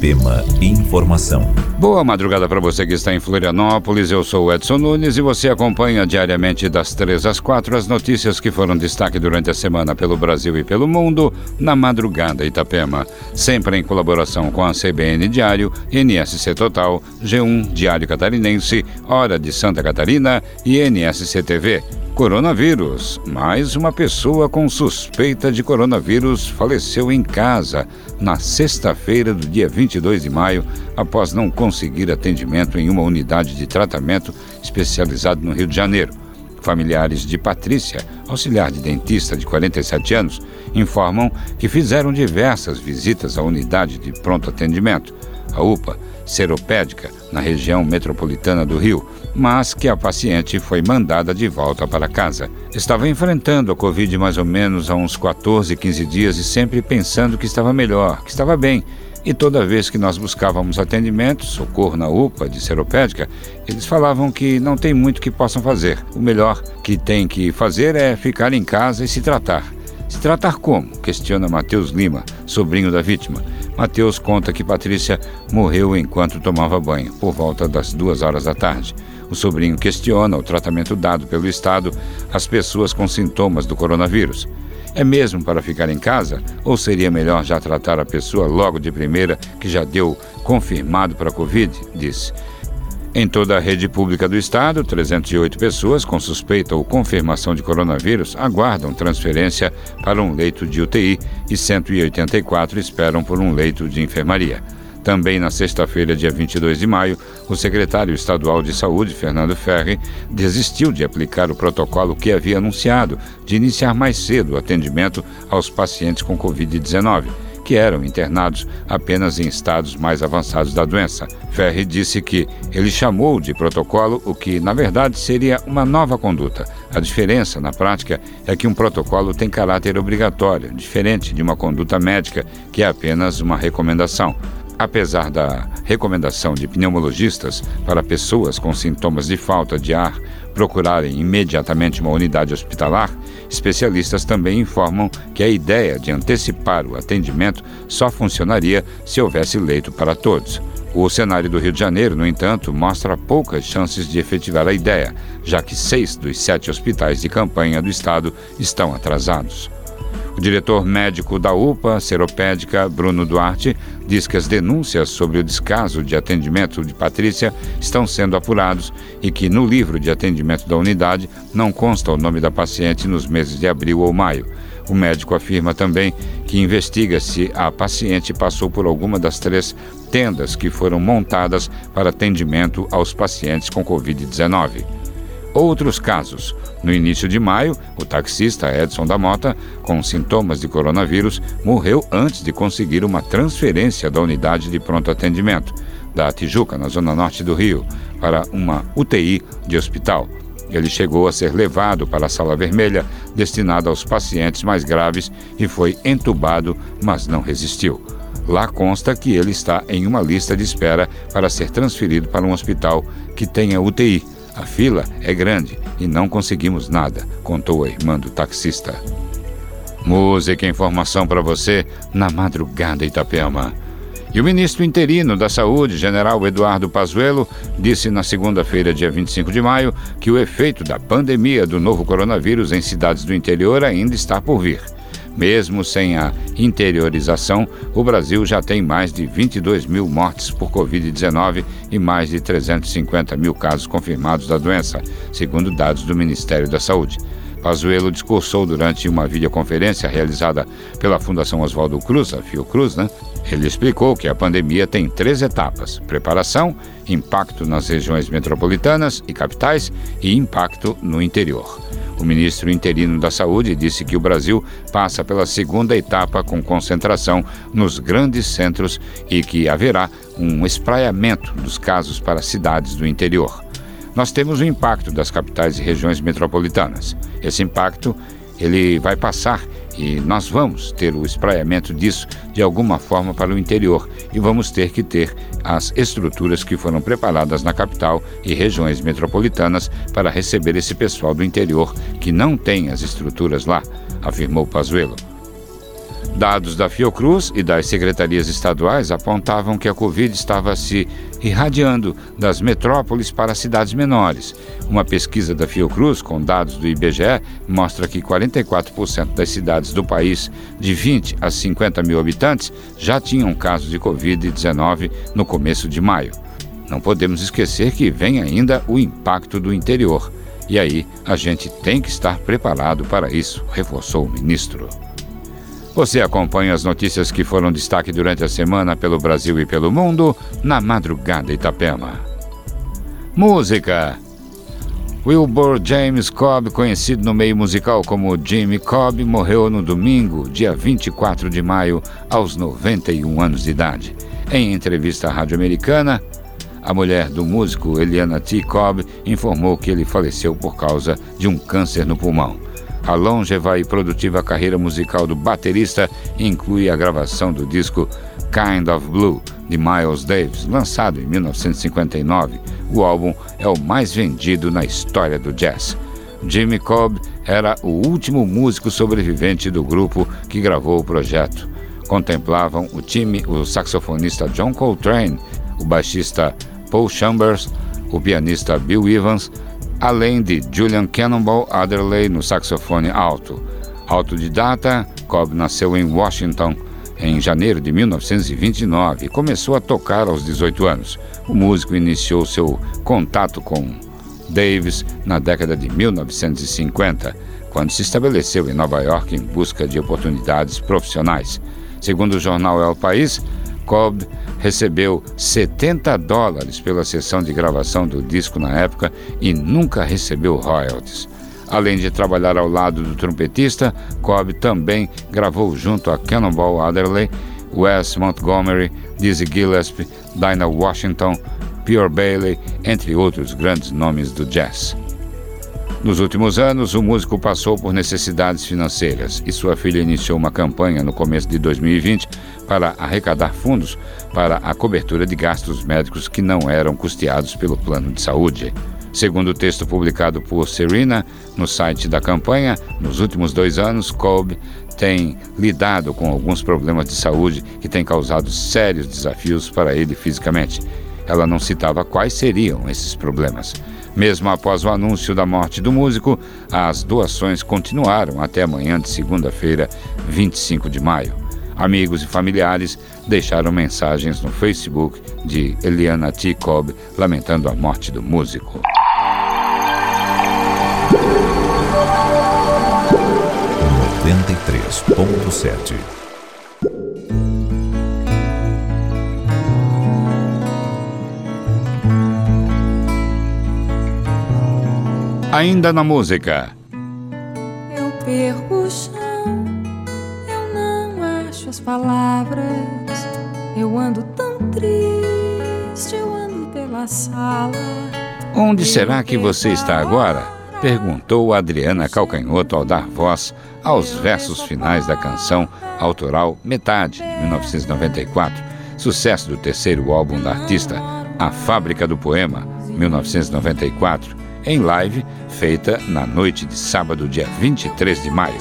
Itapema Informação. Boa madrugada para você que está em Florianópolis. Eu sou Edson Nunes e você acompanha diariamente das 3 às 4 as notícias que foram destaque durante a semana pelo Brasil e pelo mundo na Madrugada Itapema. Sempre em colaboração com a CBN Diário, NSC Total, G1 Diário Catarinense, Hora de Santa Catarina e NSC TV. Coronavírus. Mais uma pessoa com suspeita de coronavírus faleceu em casa na sexta-feira do dia 22 de maio, após não conseguir atendimento em uma unidade de tratamento especializado no Rio de Janeiro. Familiares de Patrícia, auxiliar de dentista de 47 anos, informam que fizeram diversas visitas à unidade de pronto atendimento, a UPA Seropédica, na região metropolitana do Rio, mas que a paciente foi mandada de volta para casa. Estava enfrentando a Covid mais ou menos há uns 14, 15 dias e sempre pensando que estava melhor, que estava bem. E toda vez que nós buscávamos atendimento, socorro na UPA de seropédica, eles falavam que não tem muito que possam fazer. O melhor que tem que fazer é ficar em casa e se tratar. Se tratar como? Questiona Matheus Lima, sobrinho da vítima. Matheus conta que Patrícia morreu enquanto tomava banho, por volta das duas horas da tarde. O sobrinho questiona o tratamento dado pelo Estado às pessoas com sintomas do coronavírus. É mesmo para ficar em casa? Ou seria melhor já tratar a pessoa logo de primeira que já deu confirmado para a Covid? Disse. Em toda a rede pública do estado, 308 pessoas com suspeita ou confirmação de coronavírus aguardam transferência para um leito de UTI e 184 esperam por um leito de enfermaria. Também na sexta-feira, dia 22 de maio, o secretário estadual de Saúde, Fernando Ferri, desistiu de aplicar o protocolo que havia anunciado de iniciar mais cedo o atendimento aos pacientes com Covid-19 que eram internados apenas em estados mais avançados da doença. Ferri disse que ele chamou de protocolo o que, na verdade, seria uma nova conduta. A diferença, na prática, é que um protocolo tem caráter obrigatório, diferente de uma conduta médica, que é apenas uma recomendação. Apesar da recomendação de pneumologistas para pessoas com sintomas de falta de ar procurarem imediatamente uma unidade hospitalar, especialistas também informam que a ideia de antecipar o atendimento só funcionaria se houvesse leito para todos. O cenário do Rio de Janeiro, no entanto, mostra poucas chances de efetivar a ideia, já que seis dos sete hospitais de campanha do estado estão atrasados. O diretor médico da UPA Seropédica, Bruno Duarte, diz que as denúncias sobre o descaso de atendimento de Patrícia estão sendo apurados e que no livro de atendimento da unidade não consta o nome da paciente nos meses de abril ou maio. O médico afirma também que investiga se a paciente passou por alguma das três tendas que foram montadas para atendimento aos pacientes com Covid-19. Outros casos. No início de maio, o taxista Edson da Mota, com sintomas de coronavírus, morreu antes de conseguir uma transferência da unidade de pronto atendimento da Tijuca, na zona norte do Rio, para uma UTI de hospital. Ele chegou a ser levado para a sala vermelha, destinada aos pacientes mais graves, e foi entubado, mas não resistiu. Lá consta que ele está em uma lista de espera para ser transferido para um hospital que tenha UTI a fila é grande e não conseguimos nada, contou a irmã do taxista. Música e informação para você na madrugada Itapema. E o ministro interino da Saúde, general Eduardo Pazuello, disse na segunda-feira, dia 25 de maio, que o efeito da pandemia do novo coronavírus em cidades do interior ainda está por vir. Mesmo sem a interiorização, o Brasil já tem mais de 22 mil mortes por Covid-19 e mais de 350 mil casos confirmados da doença, segundo dados do Ministério da Saúde. Pazuello discursou durante uma videoconferência realizada pela Fundação Oswaldo Cruz, a Fiocruz, né? Ele explicou que a pandemia tem três etapas: preparação, impacto nas regiões metropolitanas e capitais e impacto no interior. O ministro interino da Saúde disse que o Brasil passa pela segunda etapa com concentração nos grandes centros e que haverá um espraiamento dos casos para cidades do interior. Nós temos o impacto das capitais e regiões metropolitanas. Esse impacto ele vai passar e nós vamos ter o espraiamento disso de alguma forma para o interior e vamos ter que ter as estruturas que foram preparadas na capital e regiões metropolitanas para receber esse pessoal do interior que não tem as estruturas lá, afirmou Pazuello. Dados da Fiocruz e das secretarias estaduais apontavam que a Covid estava se irradiando das metrópoles para cidades menores. Uma pesquisa da Fiocruz, com dados do IBGE, mostra que 44% das cidades do país, de 20 a 50 mil habitantes, já tinham casos de Covid-19 no começo de maio. Não podemos esquecer que vem ainda o impacto do interior. E aí a gente tem que estar preparado para isso, reforçou o ministro. Você acompanha as notícias que foram destaque durante a semana pelo Brasil e pelo mundo na Madrugada Itapema. Música. Wilbur James Cobb, conhecido no meio musical como Jimmy Cobb, morreu no domingo, dia 24 de maio, aos 91 anos de idade. Em entrevista à Rádio Americana, a mulher do músico Eliana T. Cobb informou que ele faleceu por causa de um câncer no pulmão. A longeva e produtiva carreira musical do baterista inclui a gravação do disco Kind of Blue, de Miles Davis, lançado em 1959. O álbum é o mais vendido na história do jazz. Jimmy Cobb era o último músico sobrevivente do grupo que gravou o projeto. Contemplavam o time o saxofonista John Coltrane, o baixista Paul Chambers, o pianista Bill Evans, além de Julian Cannonball Adderley no saxofone alto. Autodidata, Cobb nasceu em Washington em janeiro de 1929 e começou a tocar aos 18 anos. O músico iniciou seu contato com Davis na década de 1950, quando se estabeleceu em Nova York em busca de oportunidades profissionais. Segundo o jornal El País, Cobb recebeu 70 dólares pela sessão de gravação do disco na época e nunca recebeu royalties. Além de trabalhar ao lado do trompetista, Cobb também gravou junto a Cannonball Adderley, Wes Montgomery, Dizzy Gillespie, Dinah Washington, Pierre Bailey, entre outros grandes nomes do jazz. Nos últimos anos, o músico passou por necessidades financeiras e sua filha iniciou uma campanha no começo de 2020 para arrecadar fundos para a cobertura de gastos médicos que não eram custeados pelo plano de saúde. Segundo o texto publicado por Serena no site da campanha, nos últimos dois anos, Kolb tem lidado com alguns problemas de saúde que têm causado sérios desafios para ele fisicamente. Ela não citava quais seriam esses problemas. Mesmo após o anúncio da morte do músico, as doações continuaram até amanhã de segunda-feira, 25 de maio. Amigos e familiares deixaram mensagens no Facebook de Eliana T. Cobb lamentando a morte do músico. Noventa e três ponto sete Ainda na música. Eu perco o chão, eu não acho as palavras. Eu ando tão triste, eu ando pela sala. Onde será que você está agora? Perguntou Adriana Calcanhoto ao dar voz aos versos finais da canção autoral Metade, de 1994, sucesso do terceiro álbum da artista, A Fábrica do Poema, 1994 em live feita na noite de sábado, dia 23 de maio.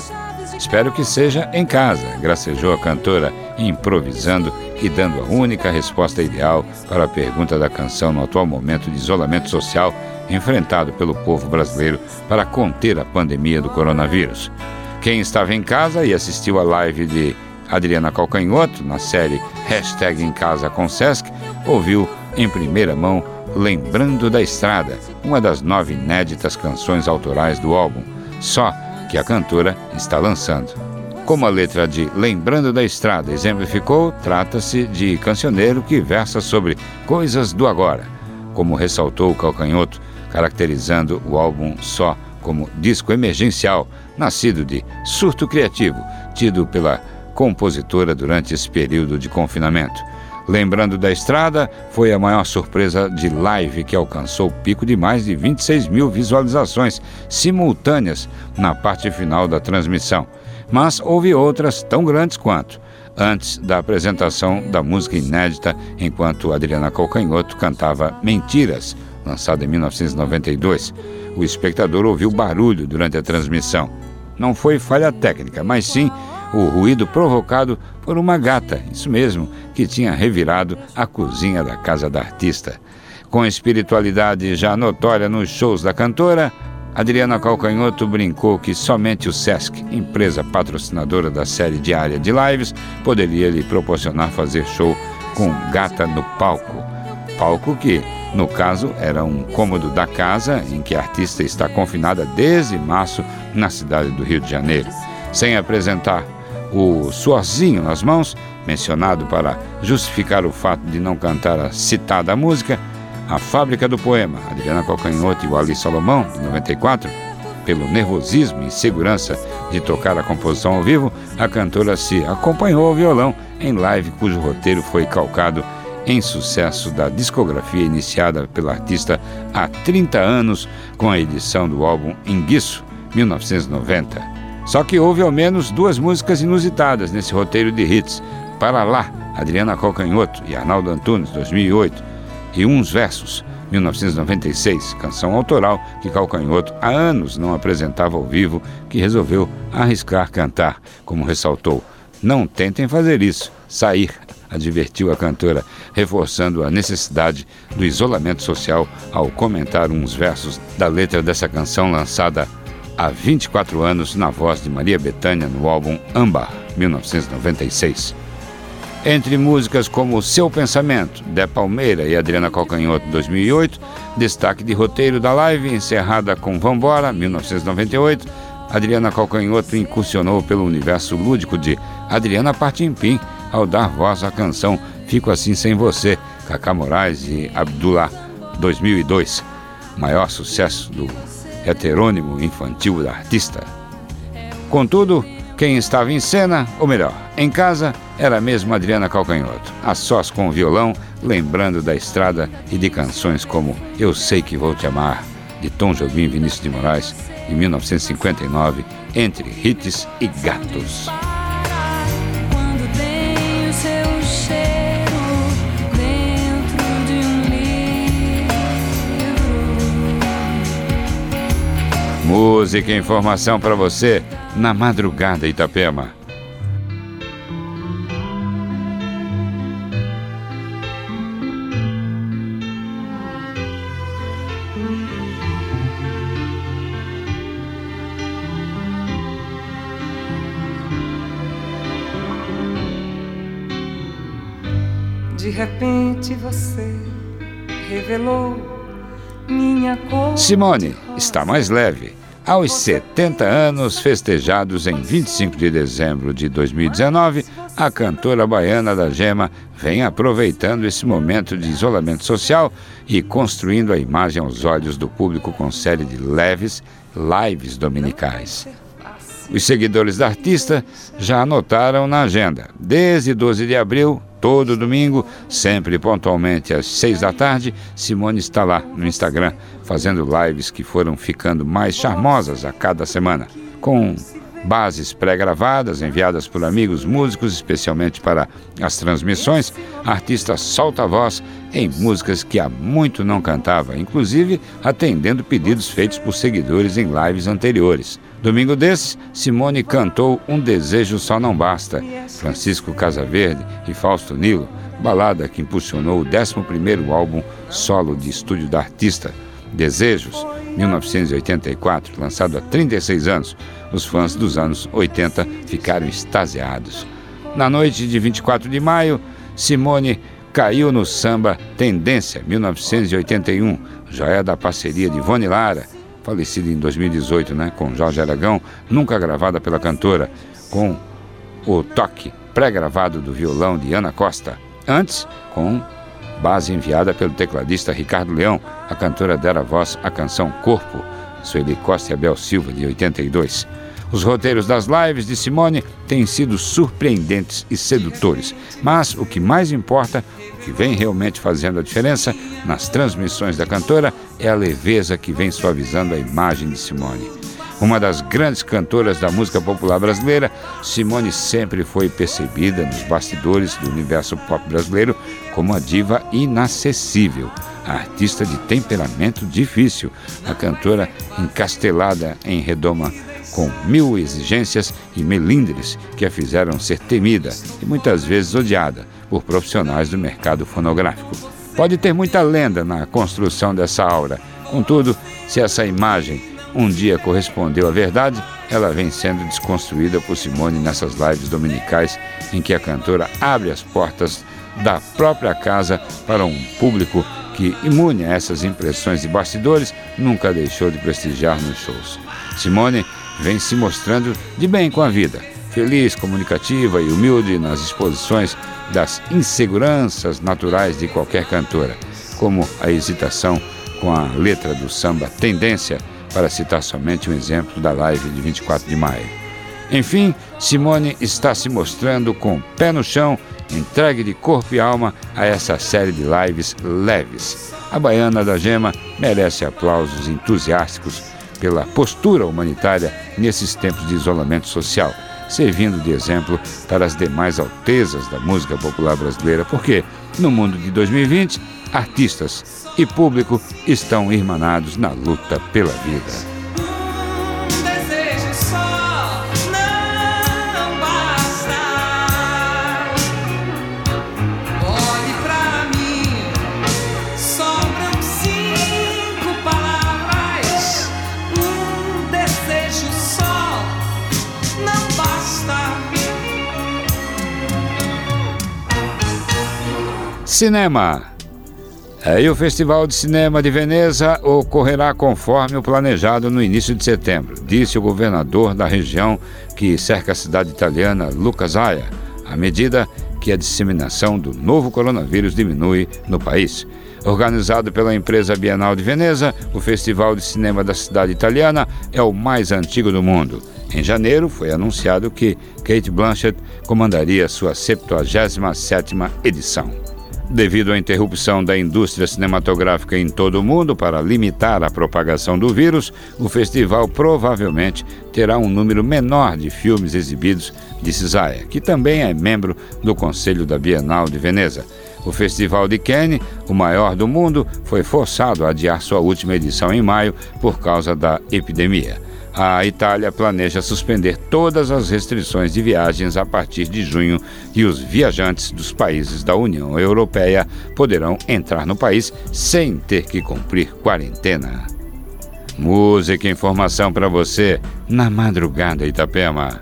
Espero que seja em casa, gracejou a cantora, improvisando e dando a única resposta ideal para a pergunta da canção no atual momento de isolamento social enfrentado pelo povo brasileiro para conter a pandemia do coronavírus. Quem estava em casa e assistiu a live de Adriana Calcanhoto na série Hashtag em Casa com Sesc, ouviu em primeira mão Lembrando da Estrada, uma das nove inéditas canções autorais do álbum, só que a cantora está lançando. Como a letra de Lembrando da Estrada exemplificou, trata-se de cancioneiro que versa sobre coisas do agora, como ressaltou o Calcanhoto, caracterizando o álbum só como disco emergencial, nascido de surto criativo, tido pela compositora durante esse período de confinamento. Lembrando da estrada, foi a maior surpresa de live que alcançou o pico de mais de 26 mil visualizações simultâneas na parte final da transmissão. Mas houve outras tão grandes quanto. Antes da apresentação da música inédita, enquanto Adriana Calcanhoto cantava Mentiras, lançada em 1992, o espectador ouviu barulho durante a transmissão. Não foi falha técnica, mas sim o ruído provocado por uma gata, isso mesmo, que tinha revirado a cozinha da casa da artista. Com espiritualidade já notória nos shows da cantora, Adriana Calcanhoto brincou que somente o SESC, empresa patrocinadora da série diária de lives, poderia lhe proporcionar fazer show com gata no palco. Palco que, no caso, era um cômodo da casa em que a artista está confinada desde março na cidade do Rio de Janeiro. Sem apresentar o suorzinho nas mãos, mencionado para justificar o fato de não cantar a citada música, a Fábrica do Poema, Adriana Calcanhoto e o Ali Salomão, de 94, pelo nervosismo e insegurança de tocar a composição ao vivo, a cantora se acompanhou ao violão em live cujo roteiro foi calcado em sucesso da discografia iniciada pela artista há 30 anos com a edição do álbum Enguiço, 1990. Só que houve ao menos duas músicas inusitadas nesse roteiro de hits. Para lá, Adriana Calcanhoto e Arnaldo Antunes, 2008, e uns versos, 1996, canção autoral que Calcanhoto há anos não apresentava ao vivo, que resolveu arriscar cantar, como ressaltou. Não tentem fazer isso, sair, advertiu a cantora, reforçando a necessidade do isolamento social ao comentar uns versos da letra dessa canção lançada há 24 anos na voz de Maria Bethânia no álbum Âmbar, 1996. Entre músicas como Seu Pensamento, De Palmeira e Adriana Calcanhoto, 2008, destaque de roteiro da live, encerrada com Vambora, 1998, Adriana Calcanhoto incursionou pelo universo lúdico de Adriana Partimpim ao dar voz à canção Fico Assim Sem Você, Cacá Moraes e Abdullah, 2002, maior sucesso do heterônimo infantil da artista. Contudo, quem estava em cena, ou melhor, em casa, era mesmo Adriana Calcanhoto, a sós com o violão, lembrando da estrada e de canções como Eu Sei Que Vou Te Amar, de Tom Jobim e Vinícius de Moraes, em 1959, entre hits e gatos. Música e informação para você na madrugada Itapema. De repente você revelou minha cor. Simone está mais leve aos 70 anos, festejados em 25 de dezembro de 2019, a cantora baiana da Gema vem aproveitando esse momento de isolamento social e construindo a imagem aos olhos do público com série de leves lives dominicais. Os seguidores da artista já anotaram na agenda. Desde 12 de abril, todo domingo, sempre pontualmente às 6 da tarde, Simone está lá no Instagram fazendo lives que foram ficando mais charmosas a cada semana, com bases pré-gravadas enviadas por amigos músicos, especialmente para as transmissões, a artista solta a voz em músicas que há muito não cantava, inclusive atendendo pedidos feitos por seguidores em lives anteriores. Domingo desse, Simone cantou Um Desejo Só Não Basta, Francisco Casaverde e Fausto Nilo, balada que impulsionou o 11º álbum solo de estúdio da artista, Desejos, 1984, lançado há 36 anos, os fãs dos anos 80 ficaram extasiados. Na noite de 24 de maio, Simone caiu no samba Tendência 1981, joia da parceria de Ivone Lara, falecida em 2018, né, com Jorge Aragão, nunca gravada pela cantora, com o toque pré-gravado do violão de Ana Costa. Antes, com base enviada pelo tecladista Ricardo Leão, a cantora dera voz à canção Corpo, Sueli Costa e Abel Silva, de 82. Os roteiros das lives de Simone têm sido surpreendentes e sedutores, mas o que mais importa, o que vem realmente fazendo a diferença nas transmissões da cantora é a leveza que vem suavizando a imagem de Simone. Uma das grandes cantoras da música popular brasileira, Simone sempre foi percebida nos bastidores do universo pop brasileiro como a diva inacessível, a artista de temperamento difícil, a cantora encastelada em redoma com mil exigências e melindres que a fizeram ser temida e muitas vezes odiada por profissionais do mercado fonográfico. Pode ter muita lenda na construção dessa aura, contudo, se essa imagem um dia correspondeu à verdade, ela vem sendo desconstruída por Simone nessas lives dominicais em que a cantora abre as portas da própria casa para um público que, imune a essas impressões de bastidores, nunca deixou de prestigiar nos shows. Simone vem se mostrando de bem com a vida, feliz, comunicativa e humilde nas exposições das inseguranças naturais de qualquer cantora, como a hesitação com a letra do samba Tendência, para citar somente um exemplo da live de 24 de maio. Enfim, Simone está se mostrando com pé no chão, entregue de corpo e alma a essa série de lives leves. A baiana da gema merece aplausos entusiásticos pela postura humanitária nesses tempos de isolamento social, servindo de exemplo para as demais altezas da música popular brasileira, porque no mundo de 2020, artistas e público estão irmanados na luta pela vida. Cinema. É, e o Festival de Cinema de Veneza ocorrerá conforme o planejado no início de setembro, disse o governador da região que cerca a cidade italiana, Lucas Aia, à medida que a disseminação do novo coronavírus diminui no país. Organizado pela empresa Bienal de Veneza, o Festival de Cinema da cidade italiana é o mais antigo do mundo. Em janeiro, foi anunciado que Kate Blanchett comandaria sua 77ª edição. Devido à interrupção da indústria cinematográfica em todo o mundo para limitar a propagação do vírus, o festival provavelmente terá um número menor de filmes exibidos, disse Zaya, que também é membro do Conselho da Bienal de Veneza. O Festival de Cannes, o maior do mundo, foi forçado a adiar sua última edição em maio por causa da epidemia a Itália planeja suspender todas as restrições de viagens a partir de junho e os viajantes dos países da União Europeia poderão entrar no país sem ter que cumprir quarentena. Música e informação para você na madrugada Itapema.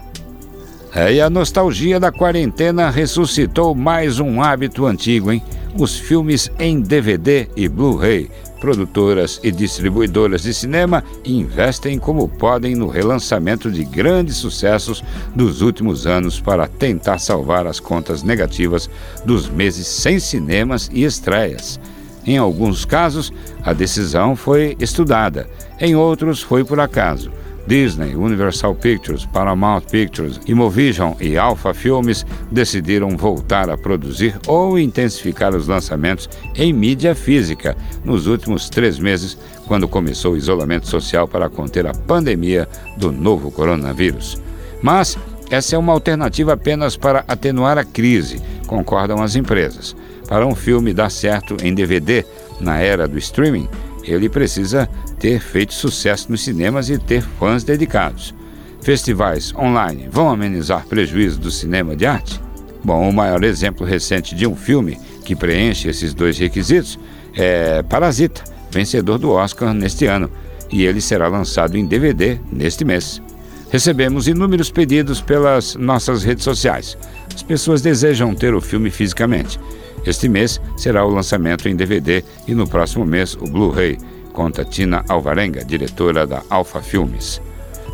É, e a nostalgia da quarentena ressuscitou mais um hábito antigo, hein? Os filmes em DVD e Blu-ray Produtoras e distribuidoras de cinema investem como podem no relançamento de grandes sucessos dos últimos anos para tentar salvar as contas negativas dos meses sem cinemas e estreias. Em alguns casos, a decisão foi estudada, em outros, foi por acaso. Disney, Universal Pictures, Paramount Pictures, Imovision e Alpha Filmes decidiram voltar a produzir ou intensificar os lançamentos em mídia física nos últimos três meses, quando começou o isolamento social para conter a pandemia do novo coronavírus. Mas essa é uma alternativa apenas para atenuar a crise, concordam as empresas. Para um filme dar certo em DVD na era do streaming, ele precisa ter feito sucesso nos cinemas e ter fãs dedicados. Festivais online vão amenizar prejuízos do cinema de arte? Bom, o maior exemplo recente de um filme que preenche esses dois requisitos é Parasita, vencedor do Oscar neste ano, e ele será lançado em DVD neste mês. Recebemos inúmeros pedidos pelas nossas redes sociais. As pessoas desejam ter o filme fisicamente. Este mês será o lançamento em DVD e no próximo mês o Blu-ray conta Tina Alvarenga, diretora da Alfa Filmes.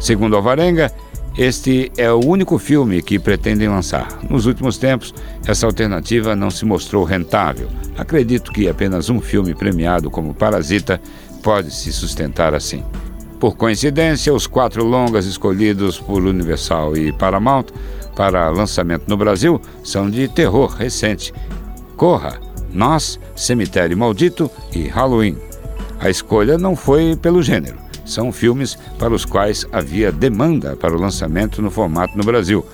Segundo Alvarenga, este é o único filme que pretendem lançar. Nos últimos tempos, essa alternativa não se mostrou rentável. Acredito que apenas um filme premiado como Parasita pode se sustentar assim. Por coincidência, os quatro longas escolhidos por Universal e Paramount para lançamento no Brasil são de terror recente. Corra, Nós, Cemitério Maldito e Halloween. A escolha não foi pelo gênero. São filmes para os quais havia demanda para o lançamento no formato no Brasil.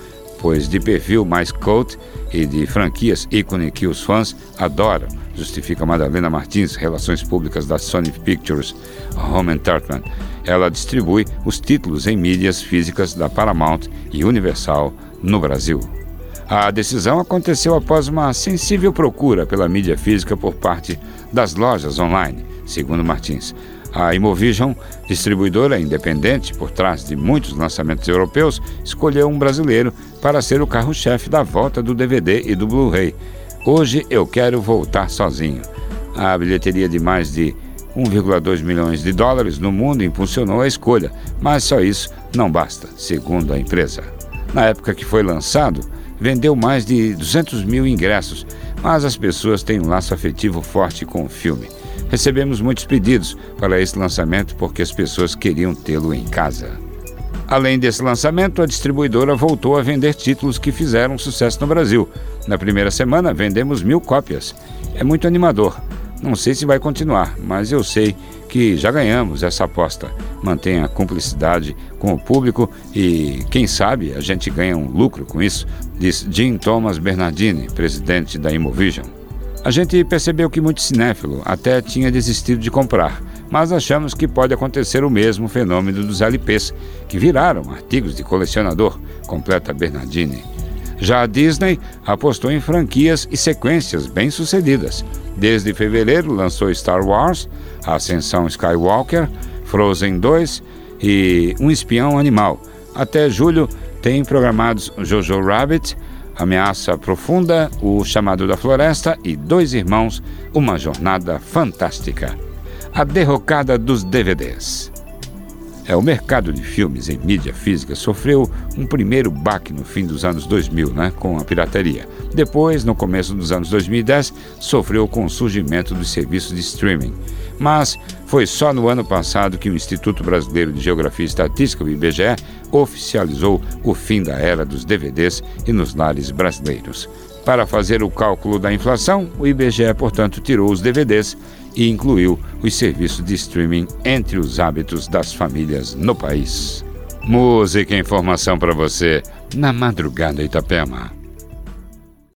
pois de perfil mais cult e de franquias ícone que os fãs adoram, justifica Madalena Martins, Relações Públicas da Sony Pictures Home Entertainment. Ela distribui os títulos em mídias físicas da Paramount e Universal no Brasil. A decisão aconteceu após uma sensível procura pela mídia física por parte das lojas online, segundo Martins. A Imovision, distribuidora independente por trás de muitos lançamentos europeus, escolheu um brasileiro para ser o carro-chefe da volta do DVD e do Blu-ray. Hoje eu quero voltar sozinho. A bilheteria de mais de 1,2 milhões de dólares no mundo impulsionou a escolha, mas só isso não basta, segundo a empresa. Na época que foi lançado, vendeu mais de 200 mil ingressos, mas as pessoas têm um laço afetivo forte com o filme. Recebemos muitos pedidos para esse lançamento porque as pessoas queriam tê-lo em casa. Além desse lançamento, a distribuidora voltou a vender títulos que fizeram sucesso no Brasil. Na primeira semana, vendemos mil cópias. É muito animador. Não sei se vai continuar, mas eu sei que já ganhamos essa aposta. Mantenha a cumplicidade com o público e, quem sabe, a gente ganha um lucro com isso, diz Jim Thomas Bernardini, presidente da Imovision. A gente percebeu que muito cinéfilo até tinha desistido de comprar, mas achamos que pode acontecer o mesmo fenômeno dos LPs, que viraram artigos de colecionador, completa Bernardini. Já a Disney apostou em franquias e sequências bem-sucedidas. Desde fevereiro lançou Star Wars, Ascensão Skywalker, Frozen 2 e Um Espião Animal. Até julho tem programados Jojo Rabbit, Ameaça Profunda, O Chamado da Floresta e Dois Irmãos, Uma Jornada Fantástica. A derrocada dos DVDs. É, o mercado de filmes em mídia física sofreu um primeiro baque no fim dos anos 2000, né, com a pirataria. Depois, no começo dos anos 2010, sofreu com o surgimento dos serviços de streaming. Mas foi só no ano passado que o Instituto Brasileiro de Geografia e Estatística, o IBGE, oficializou o fim da era dos DVDs e nos lares brasileiros. Para fazer o cálculo da inflação, o IBGE, portanto, tirou os DVDs e incluiu os serviços de streaming entre os hábitos das famílias no país. Música e informação para você na madrugada Itapema.